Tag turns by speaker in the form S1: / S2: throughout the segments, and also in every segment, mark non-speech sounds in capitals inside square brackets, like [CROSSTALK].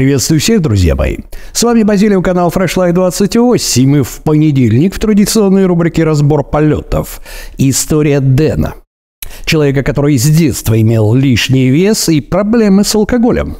S1: Приветствую всех, друзья мои. С вами Базилио, канал Flashlight 28, и мы в понедельник в традиционной рубрике «Разбор полетов». История Дэна. Человека, который с детства имел лишний вес и проблемы с алкоголем.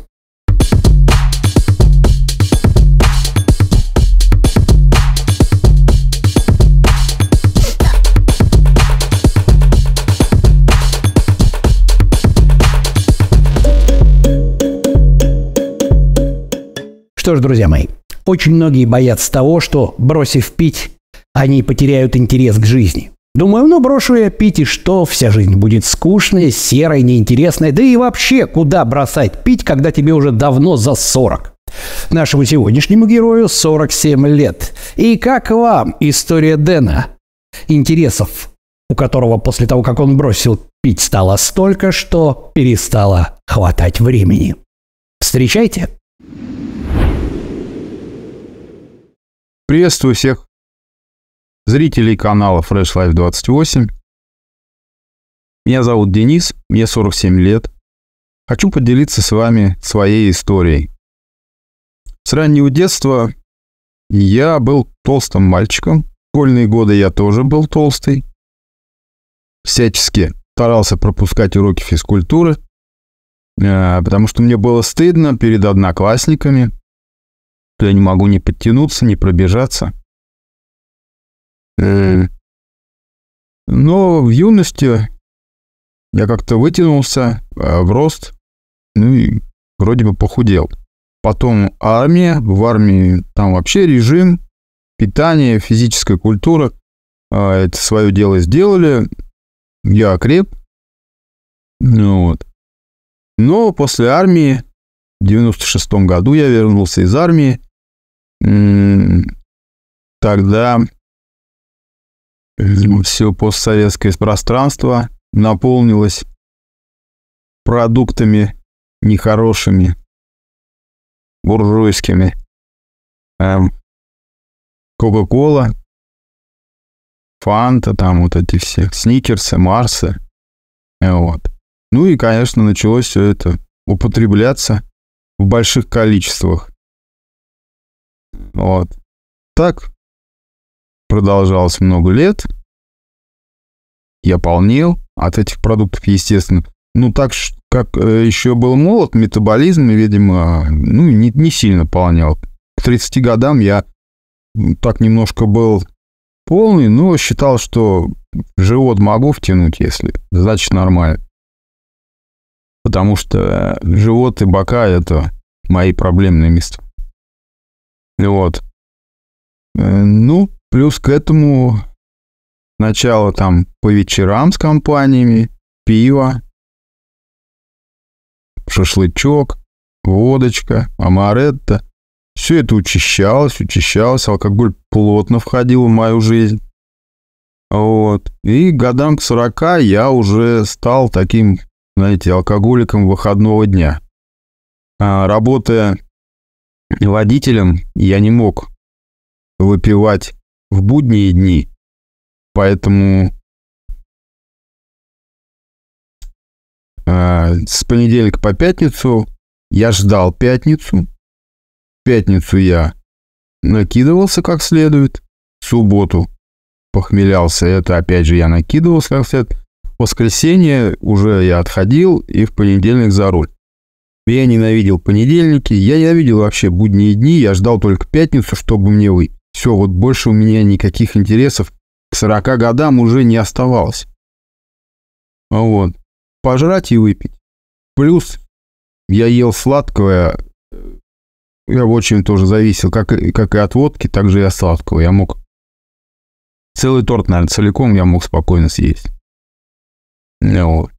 S1: Что ж, друзья мои, очень многие боятся того, что, бросив пить, они потеряют интерес к жизни. Думаю, ну брошу я пить и что, вся жизнь будет скучной, серой, неинтересной, да и вообще, куда бросать пить, когда тебе уже давно за 40? Нашему сегодняшнему герою 47 лет. И как вам история Дэна? Интересов, у которого после того, как он бросил пить, стало столько, что перестало хватать времени. Встречайте!
S2: Приветствую всех зрителей канала Fresh Life 28. Меня зовут Денис, мне 47 лет. Хочу поделиться с вами своей историей. С раннего детства я был толстым мальчиком. В школьные годы я тоже был толстый. Всячески старался пропускать уроки физкультуры, э, потому что мне было стыдно перед одноклассниками – то я не могу ни подтянуться, ни пробежаться. Но в юности я как-то вытянулся э, в рост, ну и вроде бы похудел. Потом армия, в армии там вообще режим, питание, физическая культура. А, это свое дело сделали, я окреп. Ну, вот. Но после армии, в 96 году я вернулся из армии, тогда все постсоветское пространство наполнилось продуктами нехорошими, буржуйскими. Эм, Кока-кола, Фанта, там вот эти все, Сникерсы, Марсы. Э, вот. Ну и, конечно, началось все это употребляться в больших количествах. Вот. Так продолжалось много лет. Я полнел от этих продуктов, естественно. Ну, так как э, еще был молод, метаболизм, видимо, ну, не, не сильно полнял. К 30 годам я так немножко был полный, но считал, что живот могу втянуть, если, значит, нормально. Потому что живот и бока – это мои проблемные места. Вот. Э, ну, плюс к этому начало там по вечерам с компаниями, пиво, шашлычок, водочка, амаретто. Все это учащалось, учащалось, алкоголь плотно входил в мою жизнь. Вот. И годам к 40 я уже стал таким, знаете, алкоголиком выходного дня. А, работая водителем я не мог выпивать в будние дни, поэтому э, с понедельника по пятницу я ждал пятницу. В пятницу я накидывался как следует, в субботу похмелялся, это опять же я накидывался как следует. В воскресенье уже я отходил и в понедельник за руль. Я ненавидел понедельники, я ненавидел вообще будние дни, я ждал только пятницу, чтобы мне выйти. Все, вот больше у меня никаких интересов к 40 годам уже не оставалось. Вот. Пожрать и выпить. Плюс я ел сладкое, я очень тоже зависел, как, как и от водки, так же и от сладкого. Я мог целый торт, наверное, целиком я мог спокойно съесть. Вот.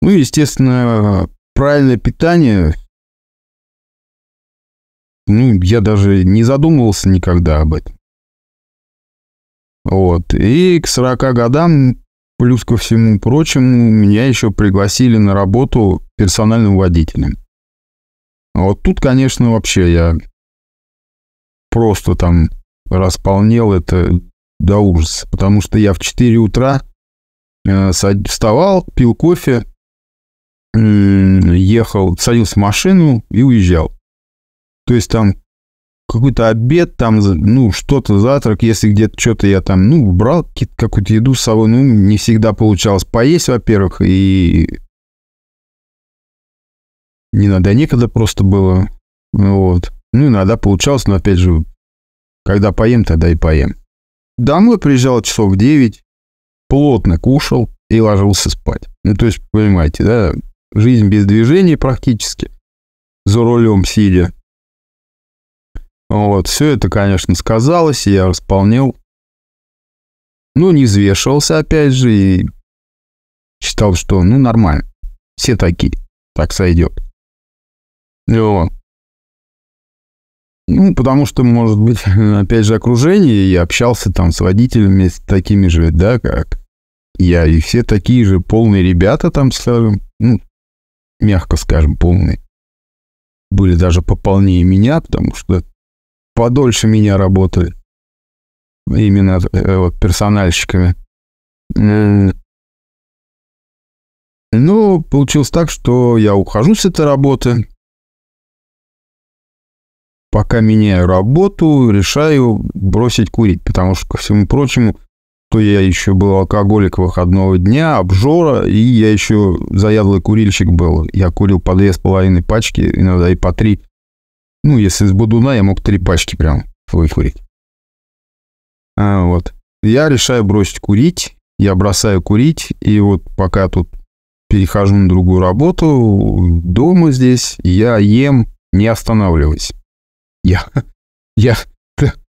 S2: Ну, естественно, правильное питание, ну, я даже не задумывался никогда об этом. Вот. И к 40 годам, плюс ко всему прочему, меня еще пригласили на работу персональным водителем. Вот тут, конечно, вообще я просто там располнел это до ужаса, потому что я в 4 утра э, вставал, пил кофе, ехал, садился в машину и уезжал. То есть там какой-то обед, там, ну, что-то, завтрак, если где-то что-то я там, ну, брал какую-то еду с собой, ну, не всегда получалось поесть, во-первых, и не надо, некогда просто было, вот. Ну, иногда получалось, но, опять же, когда поем, тогда и поем. Домой приезжал часов в 9, плотно кушал и ложился спать. Ну, то есть, понимаете, да, жизнь без движения практически, за рулем сидя. Вот, все это, конечно, сказалось, и я располнил. Ну, не взвешивался, опять же, и считал, что, ну, нормально. Все такие, так сойдет. Вот. Ну, потому что, может быть, [LAUGHS] опять же, окружение, я общался там с водителями, с такими же, да, как я, и все такие же полные ребята там, скажем, ну, мягко скажем, полные. Были даже пополнее меня, потому что подольше меня работали. Именно э, вот, персональщиками. Ну, получилось так, что я ухожу с этой работы. Пока меняю работу, решаю бросить курить, потому что, ко всему прочему, то я еще был алкоголик выходного дня, обжора, и я еще заядлый курильщик был. Я курил по две с половиной пачки, иногда и по три. Ну, если с будуна, я мог три пачки прям выкурить. А, вот. Я решаю бросить курить, я бросаю курить, и вот пока тут перехожу на другую работу, дома здесь, я ем, не останавливаясь. Я, [LAUGHS] я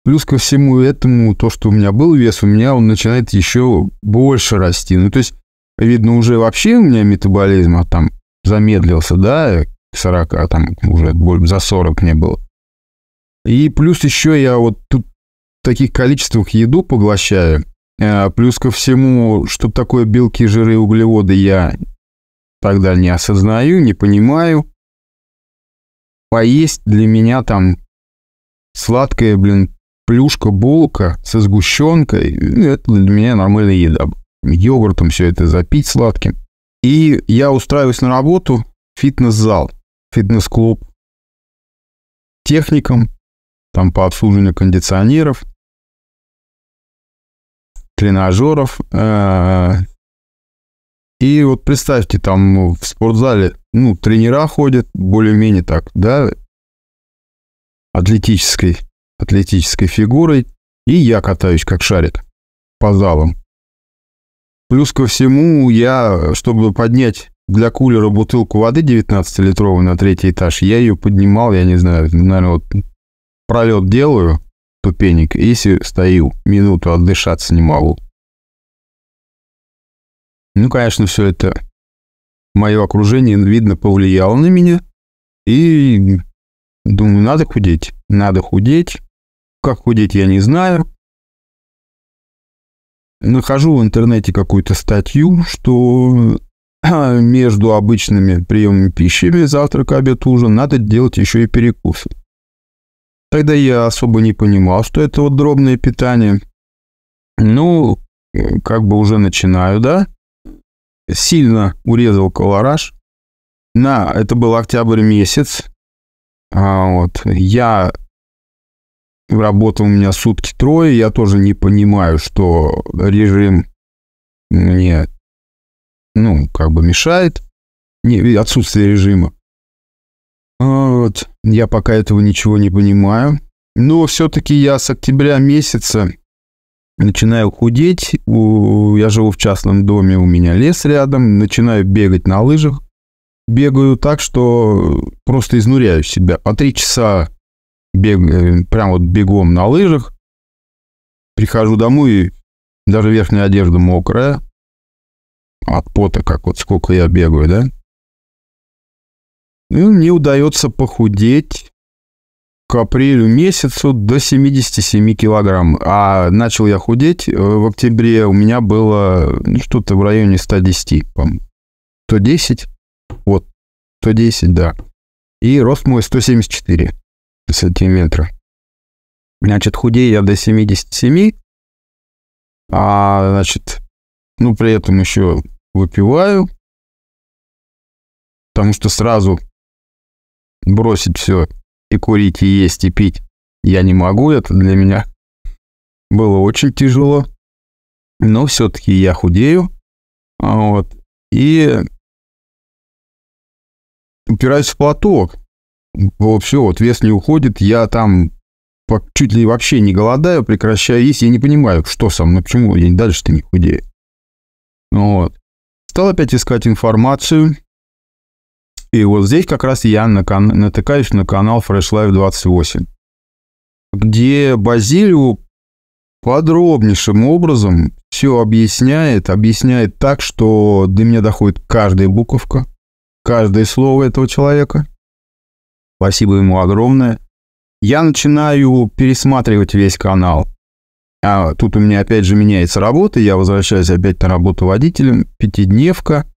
S2: Плюс ко всему этому, то, что у меня был вес, у меня он начинает еще больше расти. Ну, то есть, видно, уже вообще у меня метаболизм а там замедлился, да, к 40, а там уже за 40 не было. И плюс еще я вот тут в таких количествах еду поглощаю. А плюс ко всему, что такое белки, жиры углеводы, я тогда не осознаю, не понимаю. Поесть для меня там сладкое, блин, плюшка, булка со сгущенкой, ну, это для меня нормальная еда. Йогуртом все это запить сладким. И я устраиваюсь на работу фитнес-зал, фитнес-клуб, техником, там по обслуживанию кондиционеров, тренажеров. Э, и вот представьте, там в спортзале, ну, тренера ходят более-менее так, да, атлетической атлетической фигурой, и я катаюсь как шарик по залам. Плюс ко всему, я, чтобы поднять для кулера бутылку воды 19-литровой на третий этаж, я ее поднимал, я не знаю, наверное, вот пролет делаю, ступенек, если стою, минуту отдышаться не могу. Ну, конечно, все это мое окружение, видно, повлияло на меня. И думаю, надо худеть, надо худеть. Как худеть, я не знаю. Нахожу в интернете какую-то статью, что [CLEARS THROAT] между обычными приемами пищи, завтрак, обед, ужин, надо делать еще и перекусы. Тогда я особо не понимал, что это вот дробное питание. Ну, как бы уже начинаю, да? Сильно урезал колораж. На, это был октябрь месяц. А, вот, я Работа у меня сутки трое, я тоже не понимаю, что режим мне, ну, как бы мешает, не, отсутствие режима. Вот. Я пока этого ничего не понимаю. Но все-таки я с октября месяца начинаю худеть. Я живу в частном доме, у меня лес рядом. Начинаю бегать на лыжах. Бегаю так, что просто изнуряю себя. По три часа бег, э, прям вот бегом на лыжах. Прихожу домой, и даже верхняя одежда мокрая. От пота, как вот сколько я бегаю, да? И мне удается похудеть к апрелю месяцу до 77 килограмм. А начал я худеть э, в октябре, у меня было ну, что-то в районе 110, по-моему. 110, вот, 110, да. И рост мой 174 сантиметра. Значит, худею я до 77, а, значит, ну, при этом еще выпиваю. потому что сразу бросить все и курить, и есть, и пить я не могу, это для меня было очень тяжело. Но все-таки я худею, вот, и упираюсь в платок. Все, вот вес не уходит, я там чуть ли вообще не голодаю, прекращаю есть, я не понимаю, что со мной, почему я дальше-то не худею. Вот. Стал опять искать информацию, и вот здесь как раз я натыкаюсь на канал Fresh Life 28, где Базилио подробнейшим образом все объясняет, объясняет так, что до меня доходит каждая буковка, каждое слово этого человека. Спасибо ему огромное. Я начинаю пересматривать весь канал. А тут у меня опять же меняется работа, я возвращаюсь опять на работу водителем, пятидневка.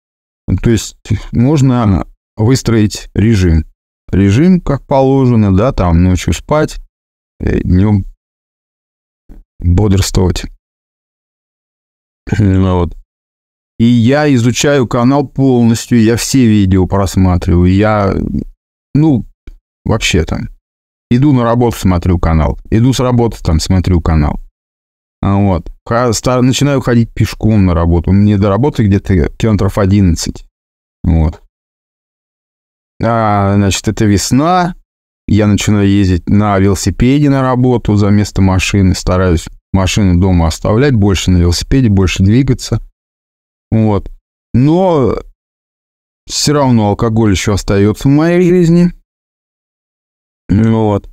S2: То есть можно выстроить режим. Режим, как положено, да, там ночью спать, э, днем бодрствовать. Ну вот. И я изучаю канал полностью, я все видео просматриваю, я, ну, вообще там, иду на работу, смотрю канал, иду с работы, там, смотрю канал. А вот. Начинаю ходить пешком на работу. Мне до работы где-то километров 11. Вот. А, значит, это весна. Я начинаю ездить на велосипеде на работу за место машины. Стараюсь машину дома оставлять, больше на велосипеде, больше двигаться. Вот. Но все равно алкоголь еще остается в моей жизни. Вот.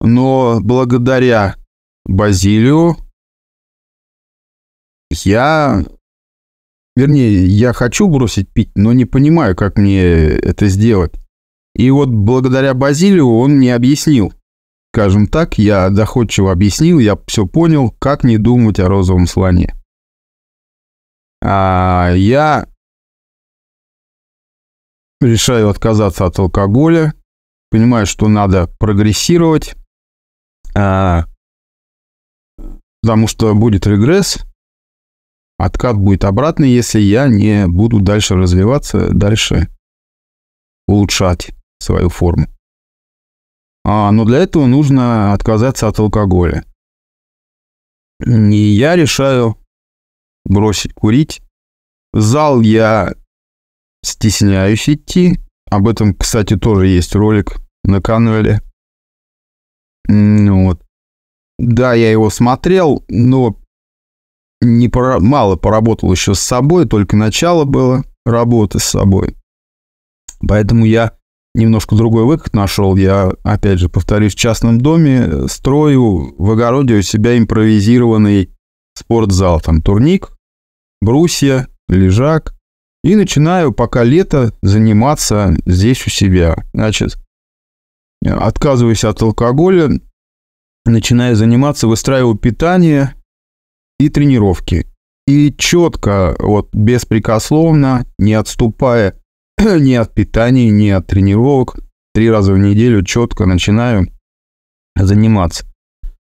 S2: Но благодаря Базилию я Вернее, я хочу бросить пить, но не понимаю, как мне это сделать. И вот благодаря Базилию он мне объяснил. Скажем так, я доходчиво объяснил, я все понял, как не думать о розовом слоне. А я решаю отказаться от алкоголя, понимаю, что надо прогрессировать, а, потому что будет регресс, Откат будет обратный, если я не буду дальше развиваться, дальше улучшать свою форму. А, но для этого нужно отказаться от алкоголя. И я решаю бросить курить. В зал я стесняюсь идти. Об этом, кстати, тоже есть ролик на канале. Ну вот. Да, я его смотрел, но не пора, мало поработал еще с собой, только начало было работы с собой. Поэтому я немножко другой выход нашел. Я, опять же, повторюсь, в частном доме строю в огороде у себя импровизированный спортзал. Там турник, брусья, лежак. И начинаю пока лето заниматься здесь у себя. Значит, отказываюсь от алкоголя, начинаю заниматься, выстраиваю питание, и тренировки. И четко, вот беспрекословно, не отступая [CLEARS THROAT] ни от питания, ни от тренировок, три раза в неделю четко начинаю заниматься.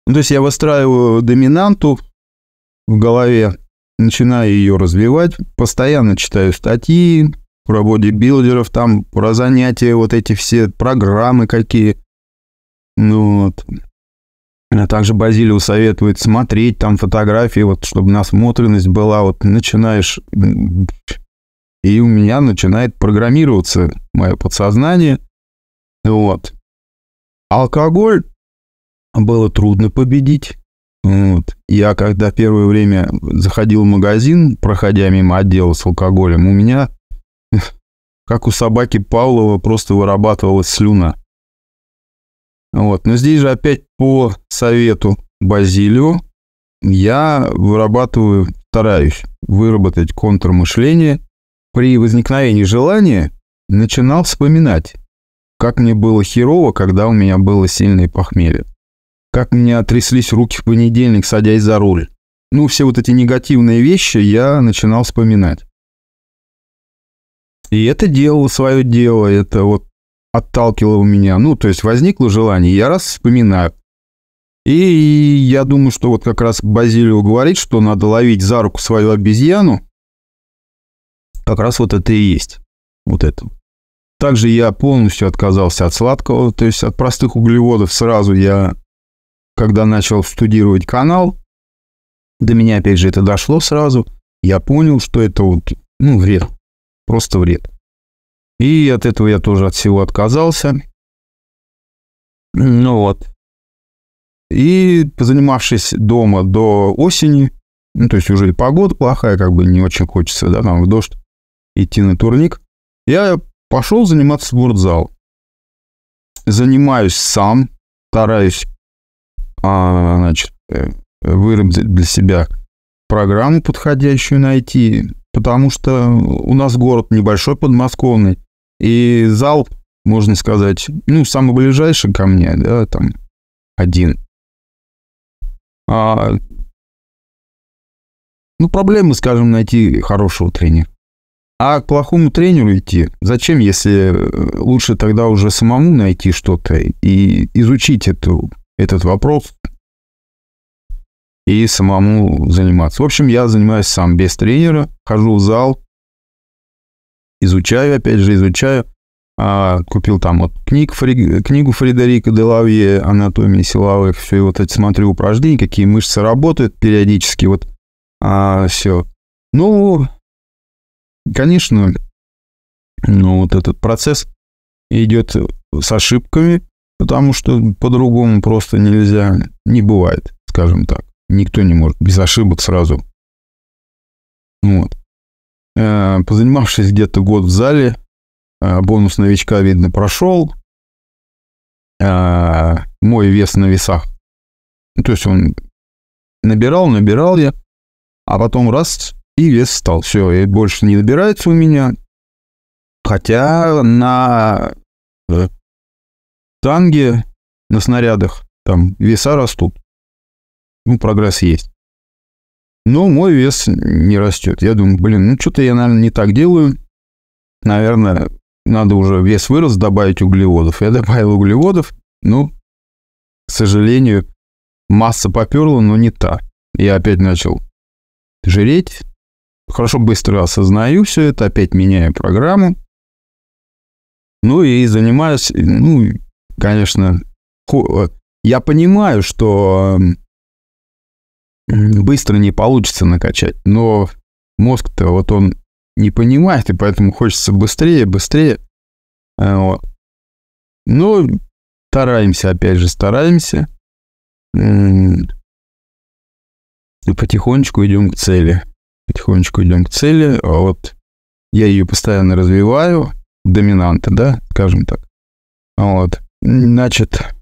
S2: Ну, то есть я выстраиваю доминанту в голове, начинаю ее развивать, постоянно читаю статьи про бодибилдеров, там про занятия, вот эти все программы какие. Ну, вот. А также Базилио советует смотреть там фотографии, вот чтобы насмотренность была, вот начинаешь... И у меня начинает программироваться мое подсознание. Вот. Алкоголь было трудно победить. Вот. Я когда первое время заходил в магазин, проходя мимо отдела с алкоголем, у меня, как у собаки Павлова, просто вырабатывалась слюна. Вот. Но здесь же опять по совету Базилио я вырабатываю, стараюсь выработать контрмышление. При возникновении желания начинал вспоминать, как мне было херово, когда у меня было сильное похмелье. Как меня тряслись руки в понедельник, садясь за руль. Ну, все вот эти негативные вещи я начинал вспоминать. И это делало свое дело. Это вот отталкивало меня. Ну, то есть возникло желание, я раз вспоминаю. И я думаю, что вот как раз Базилио говорит, что надо ловить за руку свою обезьяну. Как раз вот это и есть. Вот это. Также я полностью отказался от сладкого, то есть от простых углеводов. Сразу я, когда начал студировать канал, до меня, опять же, это дошло сразу. Я понял, что это вот, ну, вред. Просто вред. И от этого я тоже от всего отказался. Ну вот. И позанимавшись дома до осени, ну, то есть уже и погода плохая, как бы не очень хочется, да, там в дождь идти на турник, я пошел заниматься в спортзал. Занимаюсь сам, стараюсь, а, значит, э, выработать для себя программу подходящую найти, потому что у нас город небольшой, подмосковный, и зал, можно сказать, ну, самый ближайший ко мне, да, там, один. А, ну, проблемы, скажем, найти хорошего тренера. А к плохому тренеру идти, зачем, если э, лучше тогда уже самому найти что-то и изучить эту, этот вопрос и самому заниматься. В общем, я занимаюсь сам без тренера, хожу в зал, изучаю, опять же, изучаю. А, купил там вот книг, Фри, книгу Фредерика Делавье «Анатомия силовых», все, и вот эти смотрю упражнения, какие мышцы работают периодически, вот а, все. Ну, конечно, ну, вот этот процесс идет с ошибками, потому что по-другому просто нельзя, не бывает, скажем так. Никто не может без ошибок сразу. Вот. Э, позанимавшись где-то год в зале, э, бонус новичка, видно, прошел. Э, мой вес на весах. Ну, то есть он набирал, набирал я, а потом раз, и вес стал. Все, и больше не набирается у меня. Хотя на танге, на снарядах, там веса растут ну, прогресс есть. Но мой вес не растет. Я думаю, блин, ну что-то я, наверное, не так делаю. Наверное, надо уже вес вырос, добавить углеводов. Я добавил углеводов, ну, к сожалению, масса поперла, но не та. Я опять начал жреть. Хорошо быстро осознаю все это, опять меняю программу. Ну и занимаюсь, ну, конечно, я понимаю, что быстро не получится накачать. Но мозг-то вот он не понимает, и поэтому хочется быстрее, быстрее. А, вот. Ну, стараемся, опять же, стараемся. И потихонечку идем к цели. Потихонечку идем к цели. А вот я ее постоянно развиваю. Доминанта, да, скажем так. А вот. Значит,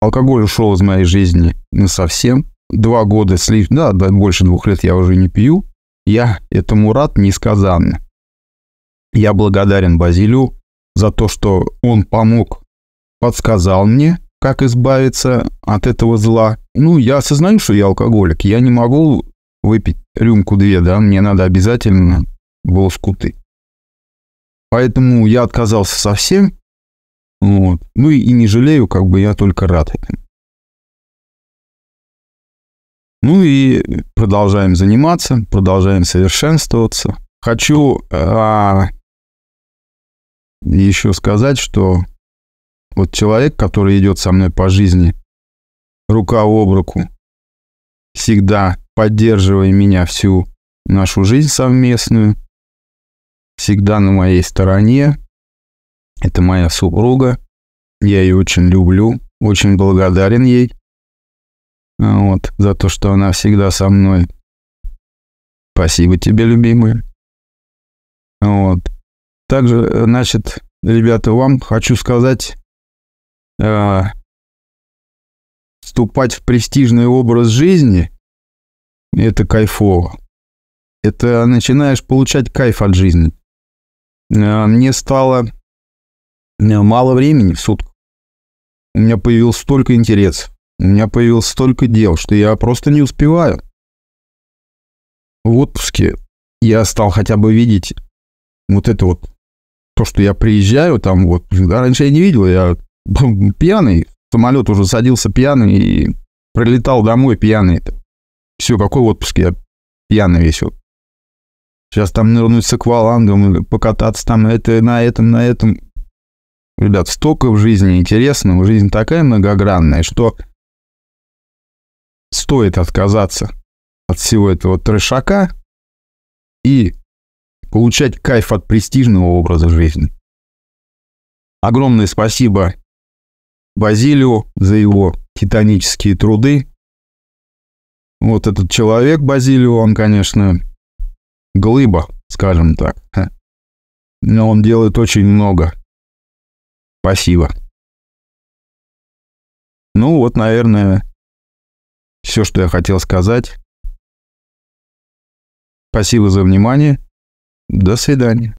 S2: алкоголь ушел из моей жизни ну совсем два года, да, больше двух лет я уже не пью. Я этому рад несказанно. Я благодарен Базилю за то, что он помог, подсказал мне, как избавиться от этого зла. Ну, я осознаю, что я алкоголик. Я не могу выпить рюмку-две, да, мне надо обязательно волоскуты. Поэтому я отказался совсем. Вот. Ну и не жалею, как бы я только рад этому. Ну и продолжаем заниматься, продолжаем совершенствоваться. Хочу а, еще сказать, что вот человек, который идет со мной по жизни, рука об руку, всегда поддерживая меня всю нашу жизнь совместную, всегда на моей стороне. Это моя супруга. Я ее очень люблю, очень благодарен ей. Вот, за то, что она всегда со мной. Спасибо тебе, любимый. Вот. Также, значит, ребята, вам хочу сказать, э, вступать в престижный образ жизни – это кайфово. Это начинаешь получать кайф от жизни. Э, мне стало э, мало времени в сутках. У меня появился столько интересов. У меня появилось столько дел, что я просто не успеваю. В отпуске я стал хотя бы видеть вот это вот, то, что я приезжаю там вот. Раньше я не видел, я [LAUGHS] пьяный, самолет уже садился пьяный и прилетал домой пьяный. Все, какой отпуск я пьяный весь вот. Сейчас там нырнуть с аквалангом, покататься там это, на этом, на этом. Ребят, столько в жизни интересного, жизнь такая многогранная, что стоит отказаться от всего этого трешака и получать кайф от престижного образа жизни. Огромное спасибо Базилио за его титанические труды. Вот этот человек Базилио, он, конечно, глыба, скажем так. Но он делает очень много. Спасибо. Ну вот, наверное, все, что я хотел сказать. Спасибо за внимание. До свидания.